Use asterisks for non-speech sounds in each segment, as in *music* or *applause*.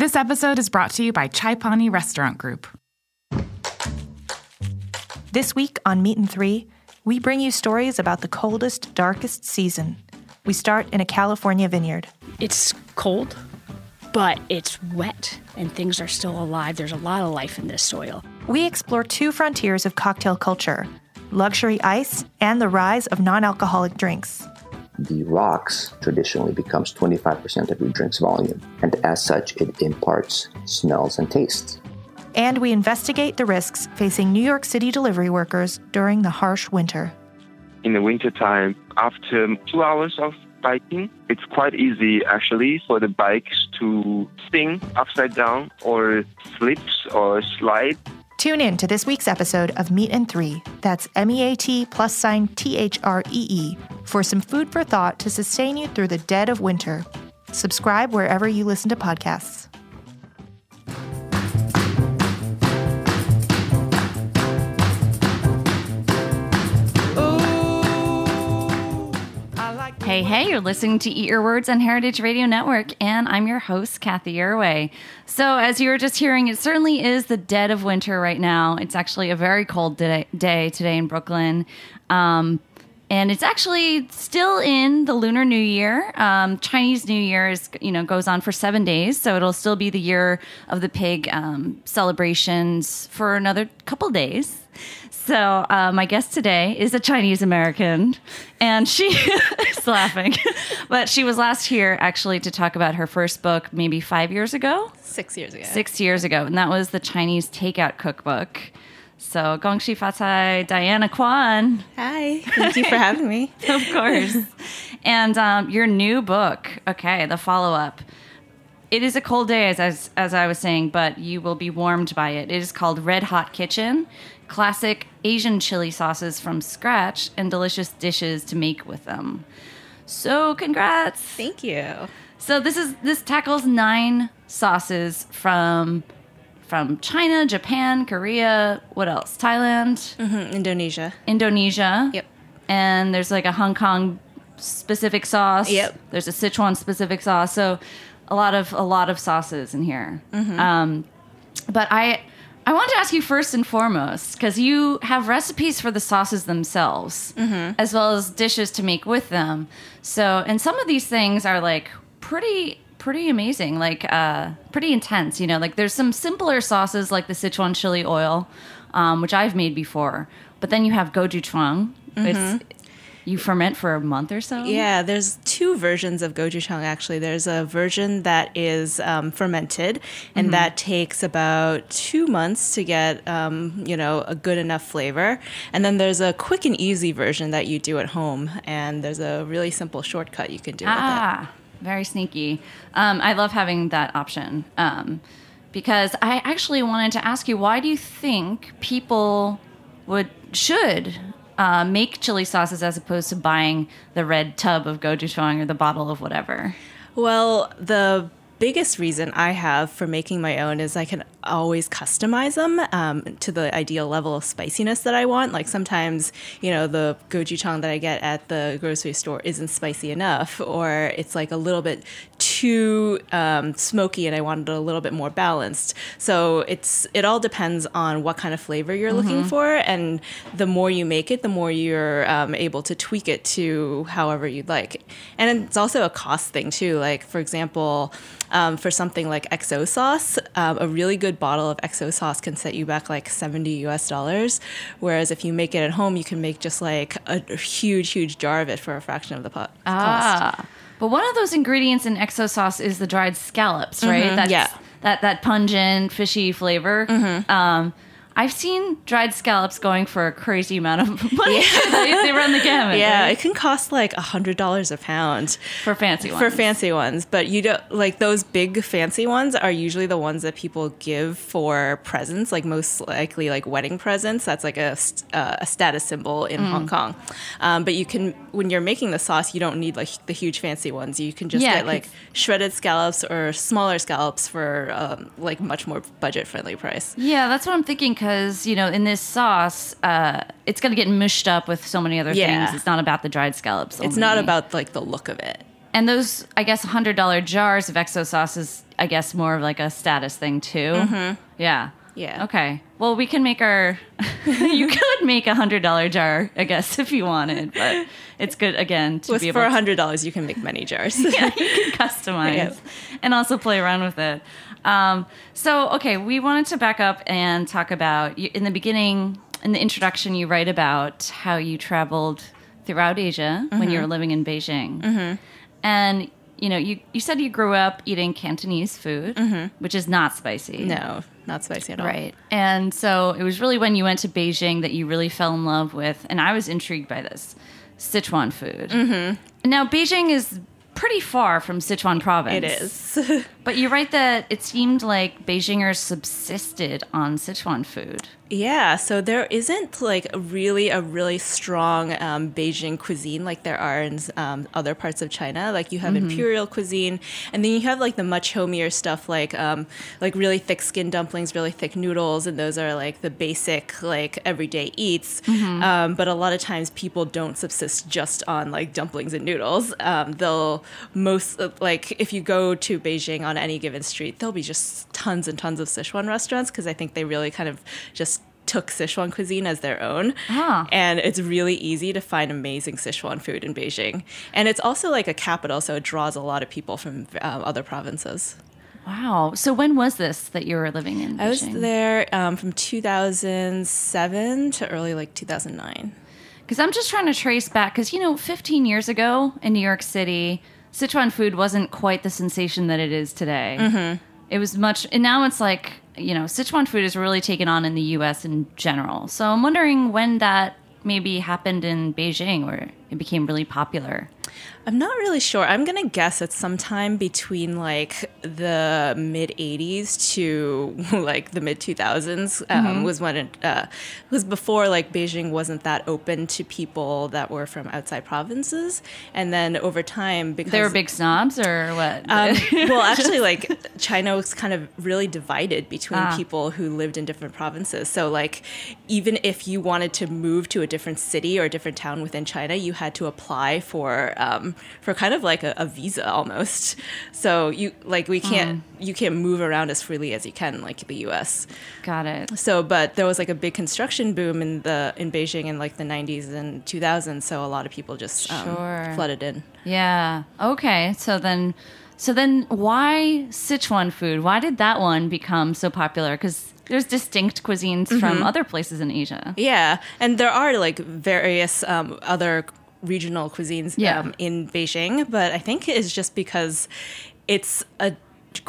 This episode is brought to you by Chai Pani Restaurant Group. This week on Meat and Three, we bring you stories about the coldest, darkest season. We start in a California vineyard. It's cold, but it's wet and things are still alive. There's a lot of life in this soil. We explore two frontiers of cocktail culture luxury ice and the rise of non alcoholic drinks. The rocks traditionally becomes 25% of your drink's volume, and as such, it imparts smells and tastes. And we investigate the risks facing New York City delivery workers during the harsh winter. In the wintertime, after two hours of biking, it's quite easy actually for the bikes to spin upside down or slips or slide. Tune in to this week's episode of Meat and Three. That's M E A T plus sign T H R E E for some food for thought to sustain you through the dead of winter. Subscribe wherever you listen to podcasts. Hey, hey, you're listening to Eat Your Words on Heritage Radio Network, and I'm your host, Cathy Erway. So, as you were just hearing, it certainly is the dead of winter right now. It's actually a very cold day, day today in Brooklyn. Um, and it's actually still in the Lunar New Year. Um, Chinese New Year is, you know, goes on for seven days, so it'll still be the year of the pig um, celebrations for another couple days. So uh, my guest today is a Chinese American, and she *laughs* is laughing, but she was last here actually to talk about her first book, maybe five years ago, Six years ago. six years ago, and that was the Chinese Takeout Cookbook. So Gongxi Fatai, Diana Kuan, Hi. Thank you for having me. *laughs* of course, and um, your new book, okay, the follow up. It is a cold day, as, as as I was saying, but you will be warmed by it. It is called Red Hot Kitchen: Classic Asian Chili Sauces from Scratch and Delicious Dishes to Make with Them. So, congrats! Thank you. So this is this tackles nine sauces from from China, Japan, Korea. What else? Thailand, Mhm, Indonesia. Indonesia. Yep. And there's like a Hong Kong specific sauce. Yep. There's a Sichuan specific sauce. So a lot of a lot of sauces in here. Mm-hmm. Um, but I I want to ask you first and foremost because you have recipes for the sauces themselves Mm-hmm. as well as dishes to make with them. So and some of these things are like pretty pretty amazing like uh pretty intense you know like there's some simpler sauces like the sichuan chili oil um, which i've made before but then you have gochujang it's you ferment for a month or so Mm-hmm. Yeah, there's two versions of gochujang actually. There's a version that is um, fermented, and that takes about two months to get, um, you know, a good enough flavor. And then there's a quick and easy version that you do at home, and there's a really simple shortcut you can do. Ah, very sneaky. Um, I love having that option um, because I actually wanted to ask you why do you think people would should uh, make chili sauces as opposed to buying the red tub of gochujang or the bottle of whatever? Well, the biggest reason I have for making my own is I can always customize them um, to the ideal level of spiciness that I want. Like sometimes, you know, the gochujang that I get at the grocery store isn't spicy enough, or it's like a little bit too um, smoky, and I wanted it a little bit more balanced. So it's it all depends on what kind of flavor you're looking for, and the more you make it, the more you're um, able to tweak it to however you'd like. And it's also a cost thing too. Like for example, um, for something like XO sauce, um, a really good bottle of XO sauce can set you back like 70 US dollars. Whereas if you make it at home, you can make just like a huge, huge jar of it for a fraction of the pot- cost. Ah, but one of those ingredients in XO sauce is the dried scallops, right? That's, yeah. That that pungent, fishy flavor. Um, I've seen dried scallops going for a crazy amount of *laughs* money. *laughs* they, they run the gamut. Yeah, right? it can cost like a hundred dollars a pound for fancy ones. for fancy ones. But you don't like those big fancy ones are usually the ones that people give for presents, like most likely like wedding presents. That's like a, uh, a status symbol in Hong Kong. Um, but you can when you're making the sauce, you don't need like the huge fancy ones. You can just Yeah, get like shredded scallops or smaller scallops for um, like much more budget friendly price. Yeah, that's what I'm thinking because, you know, in this sauce, uh, it's going to get mushed up with so many other Yeah. things. It's not about the dried scallops. It's not about like the look of it. And those, I guess, $100 jars of XO sauce is, I guess more of like a status thing too. Yeah. Yeah. Okay. Well, we can make our. *laughs* you could make a hundred dollar jar, I guess, if you wanted, but it's good again to With, be able for to hundred dollars, you can make many jars. *laughs* yeah, you can customize *laughs* Yeah. and also play around with it. Um, so, okay, we wanted to back up and talk about in the beginning, in the introduction, you write about how you traveled throughout Asia when you were living in Beijing, and you know, you you said you grew up eating Cantonese food, which is not spicy, no, not spicy at all. Right. And so it was really when you went to Beijing that you really fell in love with, and I was intrigued by this Sichuan food. Mm-hmm. Now, Beijing is pretty far from Sichuan province. It is. *laughs* But you write that it seemed like Beijingers subsisted on Sichuan food. Yeah, so there isn't like really a really strong um, Beijing cuisine like there are in um, other parts of China. Like you have imperial cuisine, and then you have like the much homier stuff like um, like really thick skin dumplings, really thick noodles, and those are like the basic like everyday eats. Um, but a lot of times people don't subsist just on like dumplings and noodles. Um, they'll most like if you go to Beijing on any given street, there'll be just tons and tons of Sichuan restaurants because I think they really kind of just took Sichuan cuisine as their own. Ah. And it's really easy to find amazing Sichuan food in Beijing. And it's also like a capital, so it draws a lot of people from um, other provinces. Wow. So when was this that you were living in Beijing? I was there um, from 2007 to early like 2009. Because I'm just trying to trace back, because, you know, 15 years ago in New York City, Sichuan food wasn't quite the sensation that it is today. Mm-hmm. It was much, and now it's like, you know, Sichuan food is really taken on in the US in general. So I'm wondering when that maybe happened in Beijing where it became really popular. I'm not really sure. I'm gonna guess it's sometime between like the mid '80s to *laughs* like the mid 2000s um, was when it uh, was before like Beijing wasn't that open to people that were from outside provinces, and then over time because They were big snobs or what? um, *laughs* well, actually, like China was kind of really divided between Ah. people who lived in different provinces. So, like, even if you wanted to move to a different city or a different town within China, you had to apply for um, for kind of like a, a visa almost. So you like we can't you can't move around as freely as you can like the U.S. Got it. So, but there was like a big construction boom in the in Beijing in like the 90s and 2000s. So a lot of people just um, Sure. flooded in. Yeah. Okay. So then, so then, why Sichuan food? Why did that one become so popular? Because there's distinct cuisines from other places in Asia. Yeah, and there are like various um, other regional cuisines Yeah. um, in Beijing, but I think it's just because it's a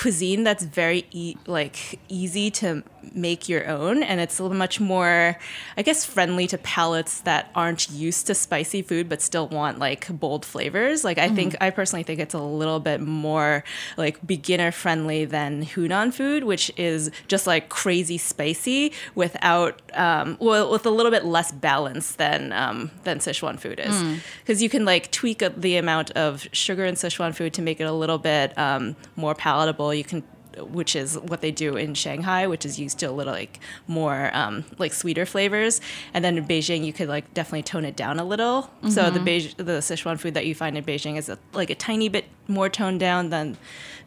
cuisine that's very e- like easy to make your own and it's a little much more i guess friendly to palates that aren't used to spicy food but still want like bold flavors. Like i think i personally think it's a little bit more like beginner friendly than hunan food which is just like crazy spicy without um, well with a little bit less balance than um, than sichuan food is. Because you can like tweak the amount of sugar in sichuan food to make it a little bit um, more palatable you can which is what they do in Shanghai, which is used to a little like more um, like sweeter flavors. And then in Beijing, you could like definitely tone it down a little. So the Beij- the Sichuan food that you find in Beijing is a, like a tiny bit more toned down than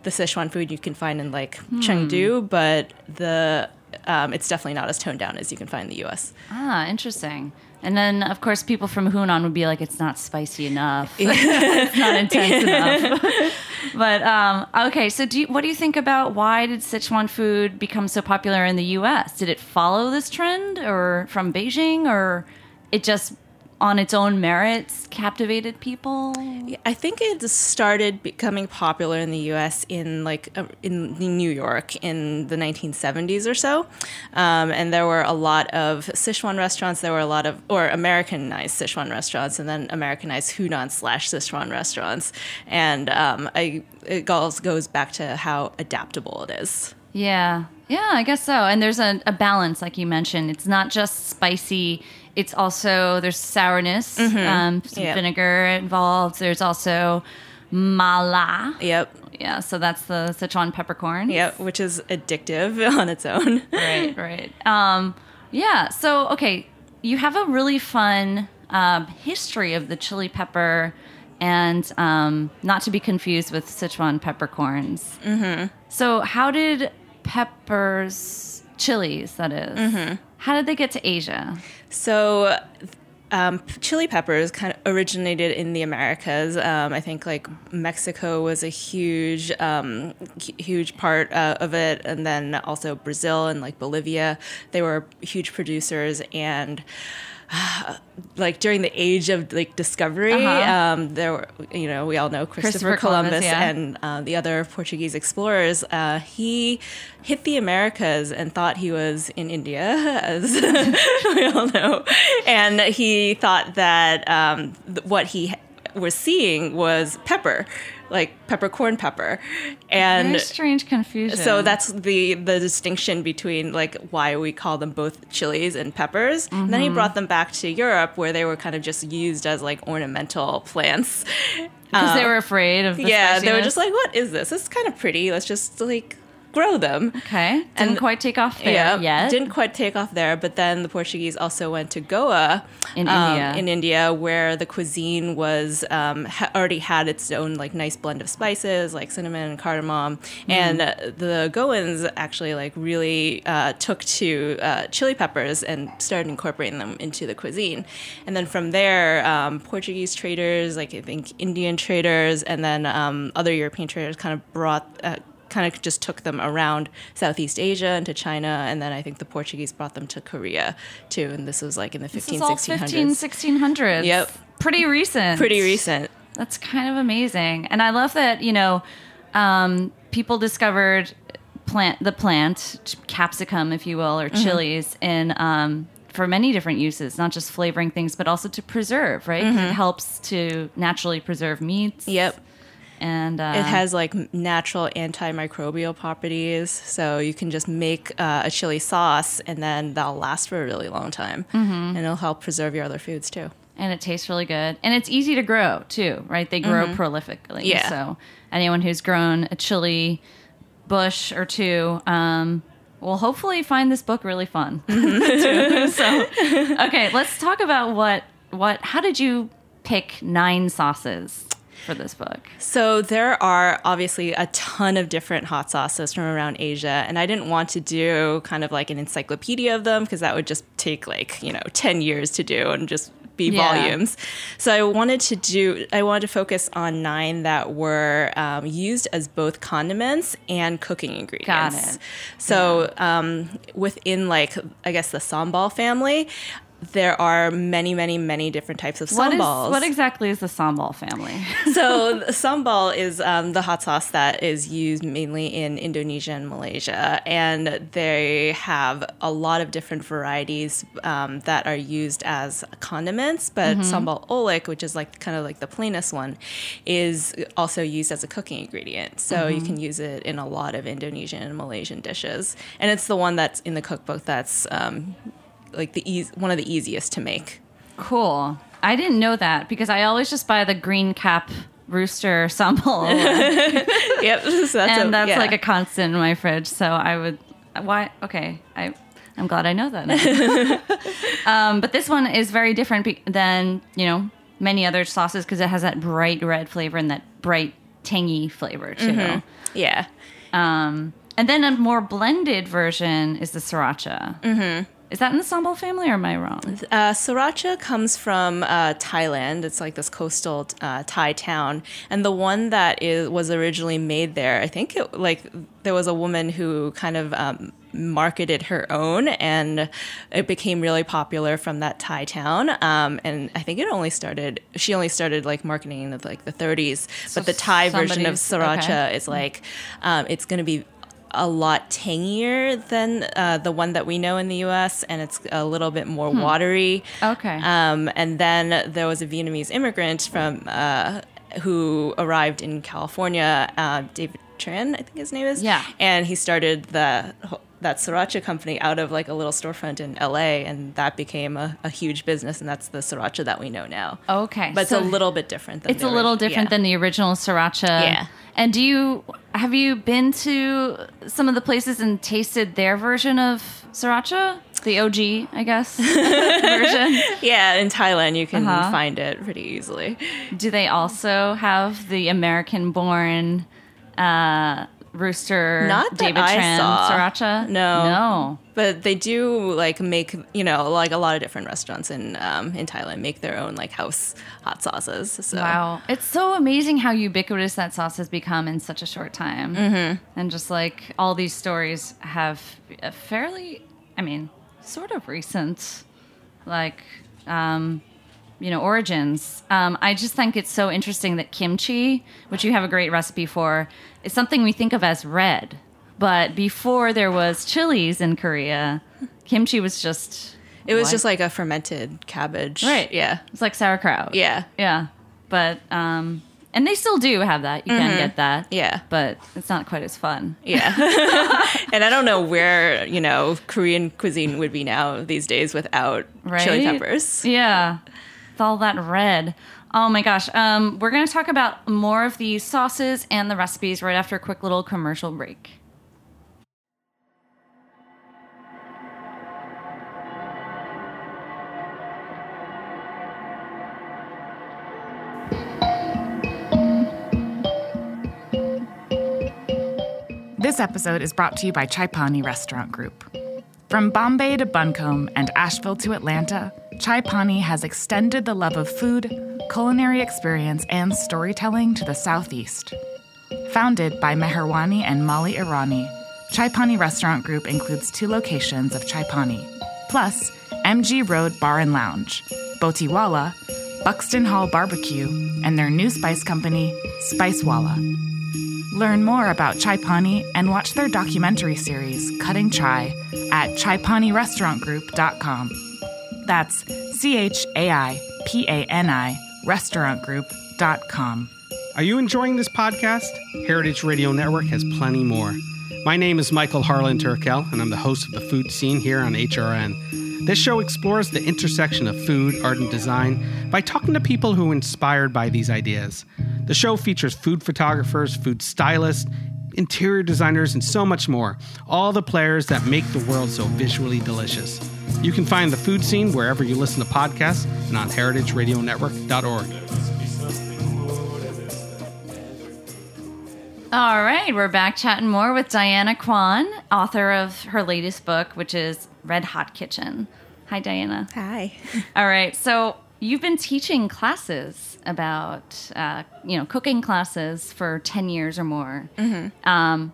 the Sichuan food you can find in like Chengdu, but the um, it's definitely not as toned down as you can find in the U.S. Ah, interesting. And then, of course, people from Hunan would be like, "It's not spicy enough. *laughs* *laughs* it's not intense enough." *laughs* but um, okay, so do you, what do you think about why did Sichuan food become so popular in the U.S.? Did it follow this trend, or from Beijing, or it just on its own merits captivated people? I think it started becoming popular in the U.S. in like uh, in New York in the 1970s or so, um, and there were a lot of Sichuan restaurants. There were a lot of or Americanized Sichuan restaurants, and then Americanized Hunan slash Sichuan restaurants, and um, I, it goes goes back to how adaptable it is. Yeah, yeah, I guess so. And there's a, a balance, like you mentioned. It's not just spicy. It's also there's sourness, um, some Yep. vinegar involved. There's also mala. Yep, Yeah, so that's the Sichuan peppercorn. yep, which is addictive *laughs* on its own. right, *laughs* right. Um, yeah. So okay, you have a really fun um, history of the chili pepper and um, not to be confused with Sichuan peppercorns. Mm-hmm. So, how did peppers, chilies, that is, Mm-hmm. how did they get to Asia? So, um, chili peppers kind of originated in the Americas. Um, I think like Mexico was a huge, um, huge part uh, of it, and then also Brazil and like Bolivia. They were huge producers and. *sighs* like during the age of like discovery, Uh-huh. um, there were you know we all know Christopher, Christopher Columbus, Columbus, yeah. and uh, the other Portuguese explorers. Uh, he hit the Americas and thought he was in India, *laughs* as *laughs* we all know, and he thought that um, th- what he was seeing was pepper, like peppercorn pepper, and Very strange confusion. so that's the the distinction between like why we call them both chilies and peppers. And then he Mm-hmm. brought them back to Europe where they were kind of just used as like ornamental plants. because they were afraid of the yeah, they were just like, "What is this? This is kind of pretty. Let's just like grow them." okay, didn't and- quite take off there yeah, yet. didn't quite take off there. But then the Portuguese also went to Goa In um, India. in India, where the cuisine was um, ha- already had its own like nice blend of spices like cinnamon and cardamom, Mm-hmm. and uh, the Goans actually like really uh, took to uh, chili peppers and started incorporating them into the cuisine. And then from there, um, Portuguese traders, like I think Indian traders, and then um, other European traders kind of brought. Kind of just took them around Southeast Asia and to China, and then I think the Portuguese brought them to Korea too. And this was like in the This 15, 1600s. 15, 1600s. Yep. Pretty recent. Pretty recent. That's kind of amazing. And I love that, you know, um, people discovered plant the plant, capsicum, if you will, or Mm-hmm. chilies in um, for many different uses, not just flavoring things, but also to preserve, right? 'Cause It helps to naturally preserve meats. Mm-hmm. Yep. And uh, It has like natural antimicrobial properties, so you can just make uh, a chili sauce, and then that'll last for a really long time, Mm-hmm. and it'll help preserve your other foods too. and it tastes really good and it's easy to grow too right they grow prolifically Mm-hmm. Yeah. so anyone who's grown a chili bush or two um, will hopefully find this book really fun *laughs* *laughs* so okay let's talk about what what how did you pick nine sauces for this book So there are obviously a ton of different hot sauces from around Asia, and I didn't want to do kind of like an encyclopedia of them because that would just take like you know ten years to do and just be Yeah. volumes. So I wanted to do I wanted to focus on nine that were um, used as both condiments and cooking ingredients. Got it. So um, within like I guess the sambal family. There are many, many, many different types of what, is, sambals what exactly is the sambal family so *laughs* sambal is um, the hot sauce that is used mainly in Indonesia and Malaysia, and they have a lot of different varieties um, that are used as condiments. But sambal oelek, which is like kind of like the plainest one, is also used as a cooking ingredient. So you can use it in a lot of Indonesian and Malaysian dishes, and it's the one that's in the cookbook that's um, like the eas one of the easiest to make. cool i didn't know that because i always just buy the green cap rooster *laughs* sambal *laughs* yep, so that's and a- that's yeah. like a constant in my fridge. So I would why okay I. I'm glad I know that. *laughs* Um, but this one is very different be- than you know many other sauces because it has that bright red flavor and that bright tangy flavor too. yeah. Um, and then a more blended version is the sriracha. Mm-hmm. Is that an ensemble family or am I wrong? Uh, Sriracha comes from uh, Thailand. It's like this coastal uh, Thai town, and the one that is was originally made there. I think it like there was a woman who kind of um, marketed her own, and it became really popular from that Thai town. Um, and I think it only started. She only started like marketing in the, like the 30s, but the Thai version of Sriracha okay. is like um, it's going to be a lot tangier than uh, the one that we know in the U.S. and it's a little bit more watery. Okay. Um, and then there was a Vietnamese immigrant from uh, who arrived in California, uh, David Tran, I think his name is. Yeah. And he started the that sriracha company out of like a little storefront in LA, and that became a, a huge business, and that's the sriracha that we know now. Okay, But so it's a little bit different. Than It's a little different yeah. than the original sriracha. Yeah. And do you have you been to some of the places and tasted their version of sriracha? the OG, I guess, *laughs* version. Yeah, in Thailand you can Uh-huh. find it pretty easily. Do they also have the American-born uh, rooster Not David I Tran saw. sriracha? No. no. But they do like make you know like a lot of different restaurants in um, in Thailand make their own like house hot sauces. So Wow, it's so amazing how ubiquitous that sauce has become in such a short time, mm-hmm. and just like all these stories have a fairly, I mean, sort of recent, like, um, you know, origins. Um, I just think it's so interesting that kimchi, which you have a great recipe for, is something we think of as red, but before there was chilies in Korea, kimchi was just it was white. just like a fermented cabbage. Right. Yeah. It's like sauerkraut. Yeah. Yeah. But um and they still do have that. You can get that. Mm-hmm. Yeah. But it's not quite as fun. Yeah. *laughs* and I don't know where, you know, Korean cuisine would be now these days without chili peppers. Yeah. With all that red. Oh my gosh. Um we're gonna talk about more of these sauces and the recipes right after a quick little commercial break. This episode is brought to you by Chai Pani Restaurant Group. From Bombay to Buncombe and Asheville to Atlanta, Chai Pani has extended the love of food, culinary experience, and storytelling to the Southeast. Founded by Meherwani and Molly Irani, Chai Pani Restaurant Group includes two locations of Chai Pani, plus MG Road Bar and Lounge, Botiwalla, Buxton Hall Barbecue, and their new spice company, Spicewalla. Learn more about Chai Pani and watch their documentary series, Cutting Chai, at chaipanirestaurantgroup.com. That's C H A I P A N I restaurantgroup.com. Are you enjoying this podcast? Heritage Radio Network has plenty more. My name is Michael Harlan Turkel, and I'm the host of the food scene here on HRN. This show explores the intersection of food, art, and design by talking to people who are inspired by these ideas. The show features food photographers, food stylists, interior designers, and so much more. All the players that make the world so visually delicious. You can find the food scene wherever you listen to podcasts and on heritageradionetwork.org. All right, we're back chatting more with Diana Kuan, author of her latest book, which is Red Hot Kitchen. Hi, Diana. Hi. *laughs* All right, so you've been teaching classes about, uh, you know, cooking classes for 10 years or more. Um,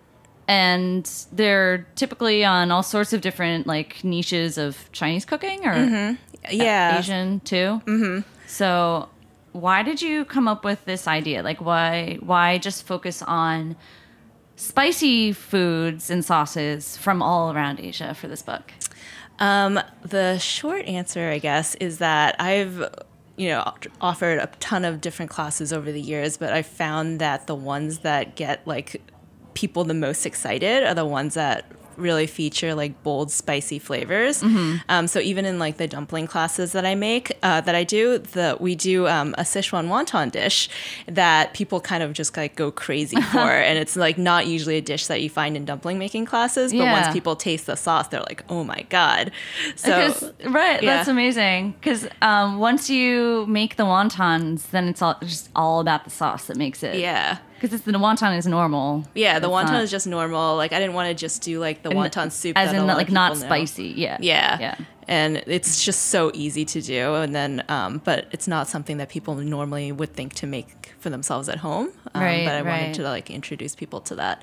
and they're typically on all sorts of different, like, niches of Chinese cooking or Yeah. Asian too. Mm-hmm. So, why did you come up with this idea? Like, why why just focus on spicy foods and sauces from all around Asia for this book? Um, the short answer, I guess, is that I've you know offered a ton of different classes over the years, but I found that the ones that get like people the most excited are the ones that really feature like bold spicy flavors um, so even in like the dumpling classes that i make uh, that i do the we do um, a sichuan wonton dish that people kind of just like go crazy *laughs* for and it's like not usually a dish that you find in dumpling making classes but Yeah. once people taste the sauce they're like oh my god so right, yeah. that's amazing. Because um, once you make the wontons, then it's all just all about the sauce that makes it. yeah Because it's the wonton is normal. yeah the wonton not- is just normal like i didn't want to just do like the wonton soup as that in like not people know. spicy. Yeah. Yeah. Yeah. And it's just so easy to do. And then, um, but it's not something that people normally would think to make for themselves at home. Um, Right, but I right. wanted to like introduce people to that.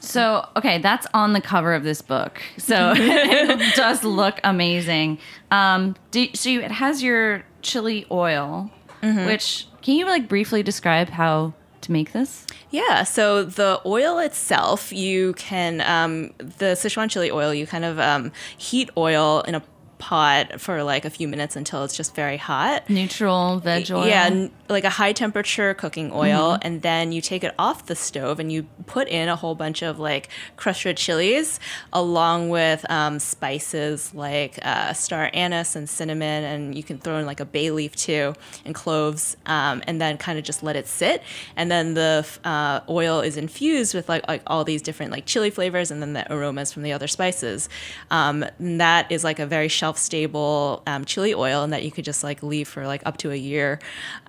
So, okay, that's on the cover of this book. So *laughs* *laughs* it does look amazing. Um, do, so you, it has your chili oil, Mm-hmm. which can you like briefly describe how to make this? Yeah, so the oil itself, you can, um, the Sichuan chili oil, you kind of um, heat oil in a pot for like a few minutes until it's just very hot. Neutral veg oil. Yeah, like a high temperature cooking oil, and then you take it off the stove and you put in a whole bunch of like crushed red chilies, along with um, spices like uh, star anise and cinnamon, and you can throw in like a bay leaf too, and cloves, um, and then kind of just let it sit, and then the uh, oil is infused with like like all these different like chili flavors, and then the aromas from the other spices. Um, and that is like a very shelf stable um, chili oil, and that you could just like leave for like up to a year,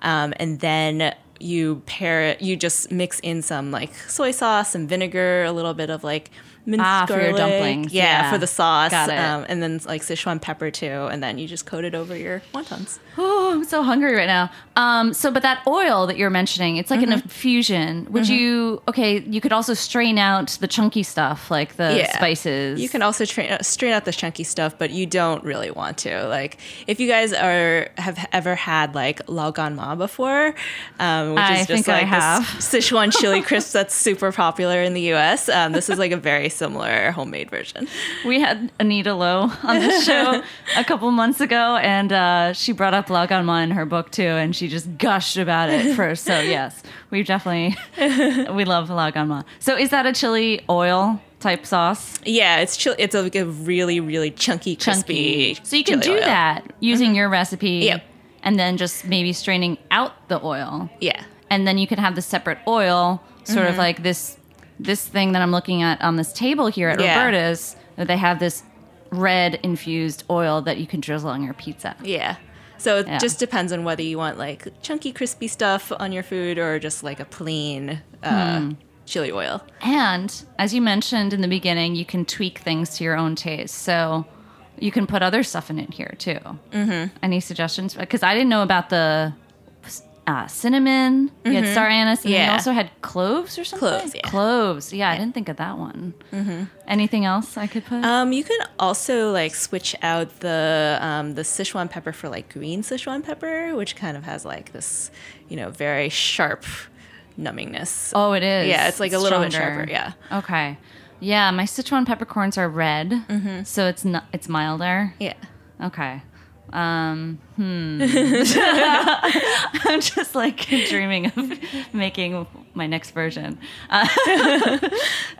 um, and then you pair it. You just mix in some like soy sauce, some vinegar, a little bit of like minced Ah, for your garlic. dumplings. Yeah, Yeah. for the sauce. Um, and then like Sichuan pepper too, and then you just coat it over your wontons. Oh, I'm so hungry right now. Um, so, but that oil that you're mentioning, it's like Mm-hmm. an infusion. Would you? Okay, you could also strain out the chunky stuff, like the Yeah. spices. You can also train, uh, strain out the chunky stuff, but you don't really want to. Like, if you guys are have ever had like lao gan ma before, um, which I is think just I like have. Sichuan chili *laughs* crisp that's super popular in the U.S. Um, this is like a very similar homemade version. We had Anita Lo on this show *laughs* a couple months ago, and uh, she brought up Lao Gan in her book too, and she just gushed about it first. *laughs* So yes, we definitely *laughs* we love Lao Gan So is that a chili oil type sauce? Yeah, it's chili. It's a, like a really really chunky, crispy. So you can do oil. that using your recipe, Yep. and then just maybe straining out the oil. Yeah. and then you can have the separate oil, sort Mm-hmm. of like this this thing that I'm looking at on this table here at Yeah. Roberta's. They have this red infused oil that you can drizzle on your pizza. Yeah. So it Yeah. just depends on whether you want like chunky, crispy stuff on your food or just like a plain uh, Hmm. chili oil. And as you mentioned in the beginning, you can tweak things to your own taste. So you can put other stuff in it here too. Mm-hmm. Any suggestions? Because I didn't know about the uh, cinnamon. You had star anise, and then you Mm-hmm. Yeah. also had cloves or something. Cloves, yeah. Cloves. Yeah, I didn't think of that one. Mm-hmm. Anything else I could put? Um, you can also like switch out the um, the Sichuan pepper for like green Sichuan pepper, which kind of has like this, you know, very sharp numbingness. oh, it is. yeah, it's like a little bit sharper. Yeah, Okay. Yeah, my Sichuan peppercorns are red, so it's not it's milder. yeah. Okay. Um, hmm. *laughs* I'm just like *laughs* dreaming of *laughs* making my next version. Uh,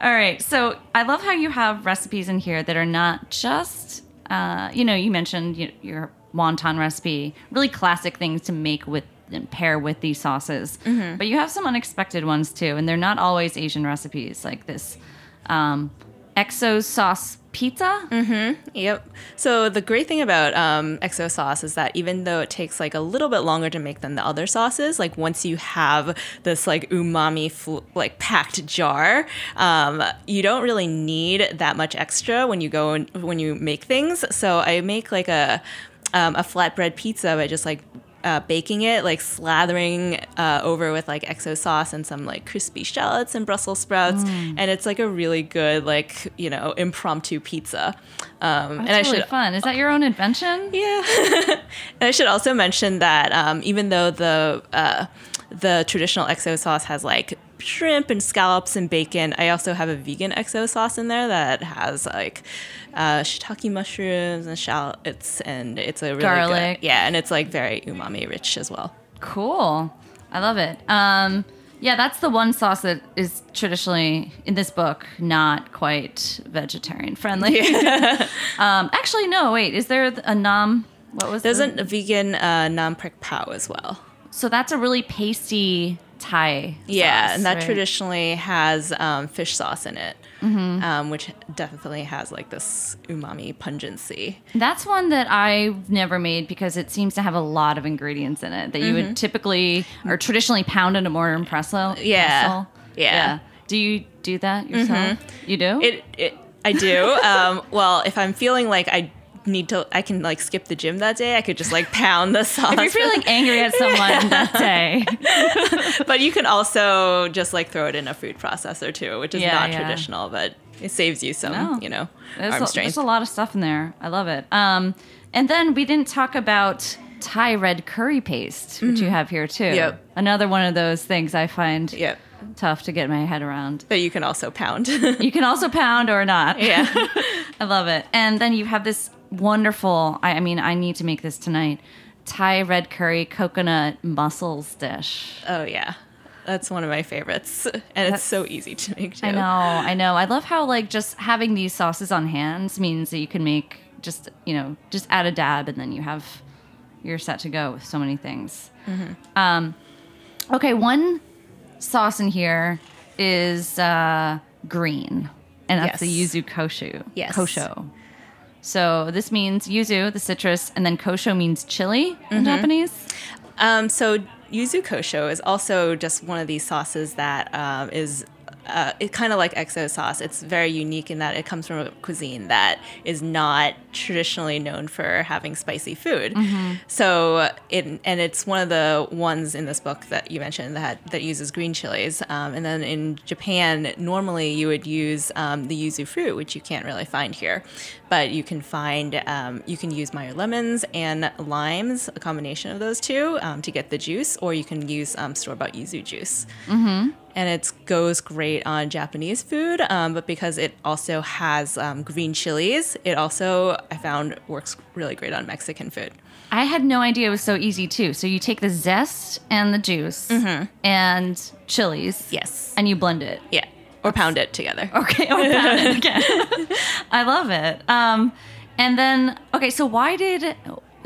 all right. So I love how you have recipes in here that are not just, uh, you know, you mentioned y- your wonton recipe, really classic things to make with and pair with these sauces. But you have some unexpected ones too, and they're not always Asian recipes like this um, XO sauce pizza. Mm-hmm. Yep. So the great thing about um, XO sauce is that even though it takes like a little bit longer to make than the other sauces, like once you have this like umami fl- like packed jar, um, you don't really need that much extra when you go and when you make things. So I make like a um, a flatbread pizza by just like uh, baking it, like slathering uh, over with like XO sauce and some like crispy shallots and Brussels sprouts, Mm. and it's like a really good like you know impromptu pizza. Um, and I really should fun. Is that your own invention? *laughs* yeah, and I should also mention that um, even though the uh, the traditional XO sauce has like shrimp and scallops and bacon, I also have a vegan XO sauce in there that has like uh, shiitake mushrooms and shallots, and it's a really Garlic. good, yeah, and it's like very umami rich as well. Cool. I love it. Um, yeah, that's the one sauce that is traditionally in this book not quite vegetarian friendly. *laughs* *laughs* um, actually, no. Wait, is there a nam? What was There's the- a vegan uh, nam prik pao as well. so that's a really pasty Thai. Yeah, sauce, and that right? traditionally has um, fish sauce in it, Mm-hmm. um, which definitely has like this umami pungency. That's one that I've never made because it seems to have a lot of ingredients in it that you would typically or traditionally pound in a mortar and pestle. Mm-hmm. Yeah. pestle. Yeah. Do you do that yourself? You do? It, it I do. *laughs* um, well, if I'm feeling like I need to, I can like skip the gym that day. I could just like *laughs* pound the sauce. if you're feeling angry at *laughs* someone that day, *laughs* but you can also just like throw it in a food processor too, which is Yeah, not yeah. traditional, but it saves you some, No. you know, There's arm a, strength. there's a lot of stuff in there. I love it. Um, and then we didn't talk about Thai red curry paste, which you have here too. Mm-hmm. Yep. Another one of those things I find Yep. tough to get my head around. But you can also pound. You can also pound or not. yeah. I love it. And then you have this wonderful. I, I mean, I need to make this tonight. Thai red curry coconut mussels dish. Oh yeah, that's one of my favorites, *laughs* and it's so easy to make too. I know, I know. I love how like just having these sauces on hand means that you can make just you know just add a dab and then you have you're set to go with so many things. Um, okay, one sauce in here is uh, green, and that's the yuzu kosho. Yes. kosho. So this means yuzu, the citrus, and then kosho means chili in Japanese. Um, so yuzu kosho is also just one of these sauces that um, is uh, it kind of like XO sauce. It's very unique in that it comes from a cuisine that is not traditionally known for having spicy food. So it and it's one of the ones in this book that you mentioned that that uses green chilies. Um, and then in Japan, normally you would use um, the yuzu fruit, which you can't really find here, but you can find um, you can use Meyer lemons and limes, a combination of those two, um, to get the juice, or you can use um, store bought yuzu juice and it goes great on Japanese food. Um, but because it also has um, green chilies, it also I found works really great on Mexican food. I had no idea it was so easy too. So you take the zest and the juice and chilies. Yes. And you blend it. Yeah, or pound it together. Okay, or pound it again. *laughs* I love it. Um, and then, okay, so why did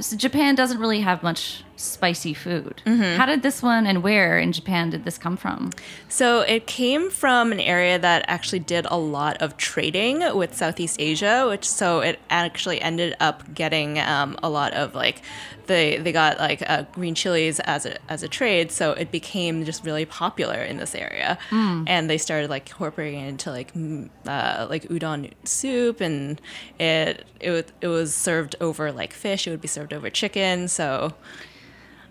so Japan doesn't really have much spicy food? How did this one and where in Japan did this come from? So it came from an area that actually did a lot of trading with Southeast Asia, which so it actually ended up getting um, a lot of like they they got like uh, green chilies as a as a trade, so it became just really popular in this area, and they started like incorporating it into like mm, uh, like udon soup, and it it it was served over like fish. It would be served over chicken, so.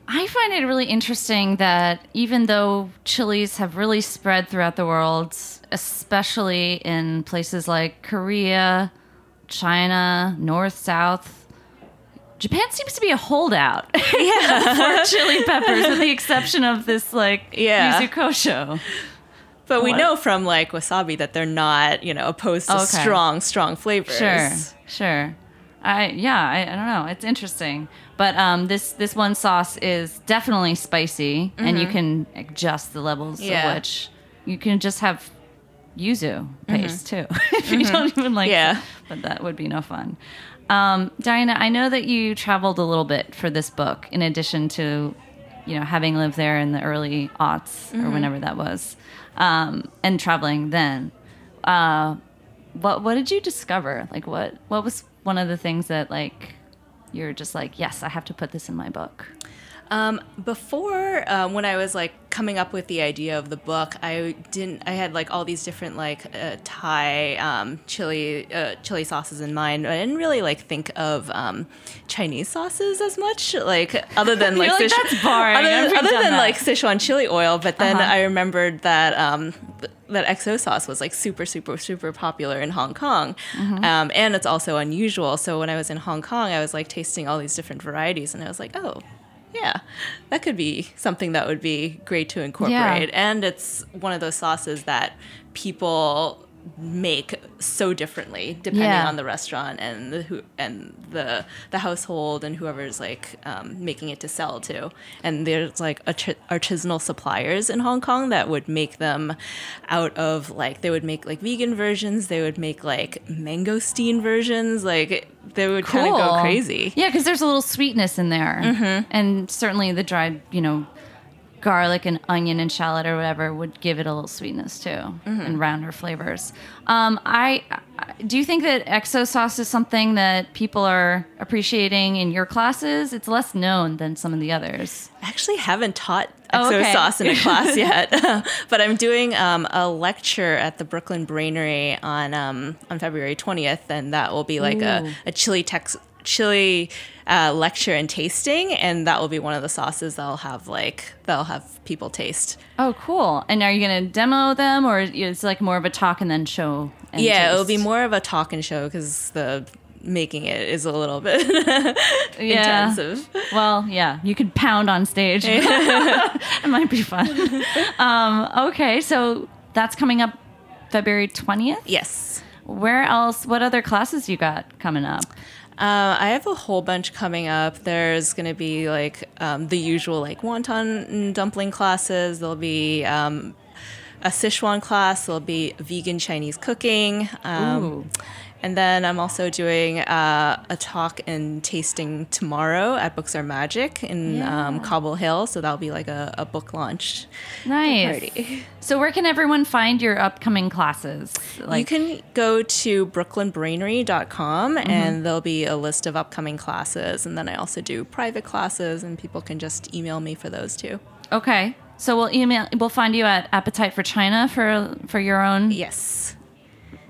I find it really interesting that even though chilies have really spread throughout the world, especially in places like Korea, China, North, South, Japan seems to be a holdout *laughs* for chili peppers, with the exception of this like Yeah. yuzu kosho. But we know from like wasabi that they're not, you know, opposed to Okay. strong, strong flavors. Sure, sure. I yeah, I, I don't know. It's interesting, but um, this this one sauce is definitely spicy, and you can adjust the levels Mm-hmm. Yeah. of which you can just have yuzu paste too *laughs* if you don't even like. Mm-hmm. Yeah. it, but that would be no fun. Um, Diana, I know that you traveled a little bit for this book, in addition to you know having lived there in the early aughts or Mm-hmm. whenever that was, um, and traveling then. Uh, what what did you discover? Like what what was one of the things that like you're just like yes I have to put this in my book. Um, before, um, when I was like coming up with the idea of the book, I didn't. I had like all these different like uh, Thai um, chili uh, chili sauces in mind. I didn't really like think of um, Chinese sauces as much. Like other than *laughs* like, like, "That's boring. Other, I've other than that." like Sichuan chili oil, but then Uh-huh. I remembered that. Um, th- that XO sauce was like super, super, super popular in Hong Kong. Mm-hmm. Um, and it's also unusual. So when I was in Hong Kong, I was like tasting all these different varieties and I was like, oh, yeah, that could be something that would be great to incorporate. And it's one of those sauces that people make so differently depending Yeah. on the restaurant and the who and the the household and whoever's like um, making it to sell to and there's like artisanal suppliers in Hong Kong that would make them out of like they would make like vegan versions they would make like mangosteen versions like they would kind of go crazy Yeah, because there's a little sweetness in there, Mm-hmm. and certainly the dried you know garlic and onion and shallot or whatever would give it a little sweetness too Mm-hmm. and rounder flavors. Um, I, I do you think that XO sauce is something that people are appreciating in your classes? It's less known than some of the others. I actually haven't taught Oh, XO okay. sauce in a *laughs* class yet, *laughs* but I'm doing um, a lecture at the Brooklyn Brainery on um, on February 20th, and that will be like a, a chili tex chili uh, lecture and tasting, and that will be one of the sauces that'll have like that'll have people taste. Oh, cool! And are you going to demo them, or it's like more of a talk and then show? And yeah, it'll be more of a talk and show because the making it is a little bit *laughs* Yeah. intensive. Well, yeah, you could pound on stage. *laughs* it might be fun. Um, okay, so that's coming up February 20th. Yes. Where else? What other classes you got coming up? Uh, I have a whole bunch coming up. There's going to be like um, the usual like wonton dumpling classes. There'll be um, a Sichuan class. There'll be vegan Chinese cooking. Um. And then I'm also doing uh, a talk and tasting tomorrow at Books Are Magic in um, Cobble Hill. So that'll be like a, a book launch Nice. party. *laughs* So where can everyone find your upcoming classes? you can go to brooklynbrainery.com and there'll be a list of upcoming classes. And then I also do private classes, and people can just email me for those too. Okay. So we'll email. We'll find you at Appetite for China for for your own Yes.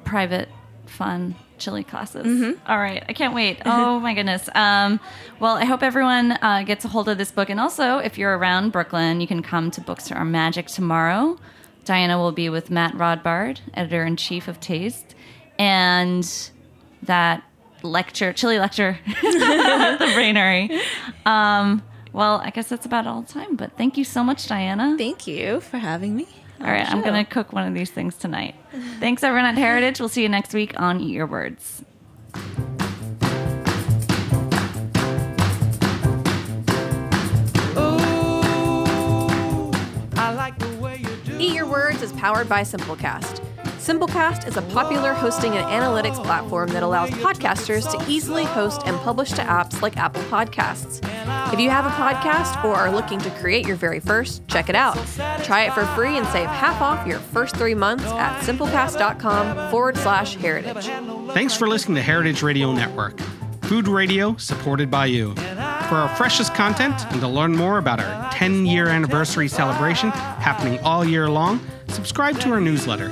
private, fun chili classes. All right, I can't wait. *laughs* Oh my goodness. Um, well, I hope everyone uh, gets a hold of this book, and also if you're around Brooklyn, you can come to Books Are Magic tomorrow. Diana will be with Matt Rodbard, editor in chief of Taste, and that lecture, chili lecture, *laughs* the Brainery. Um, well, I guess that's about all the time. But thank you so much, Diana. Thank you for having me. All right, I'm going to cook one of these things tonight. *laughs* Thanks, everyone at Heritage. We'll see you next week on Eat Your Words. Eat Your Words is powered by Simplecast. Simplecast is a popular hosting and analytics platform that allows podcasters to easily host and publish to apps like Apple Podcasts. If you have a podcast or are looking to create your very first, check it out. Try it for free and save half off your first three months at simplecast.com forward slash heritage. Thanks for listening to Heritage Radio Network, food radio supported by you. For our freshest content and to learn more about our 10 year anniversary celebration happening all year long, subscribe to our newsletter.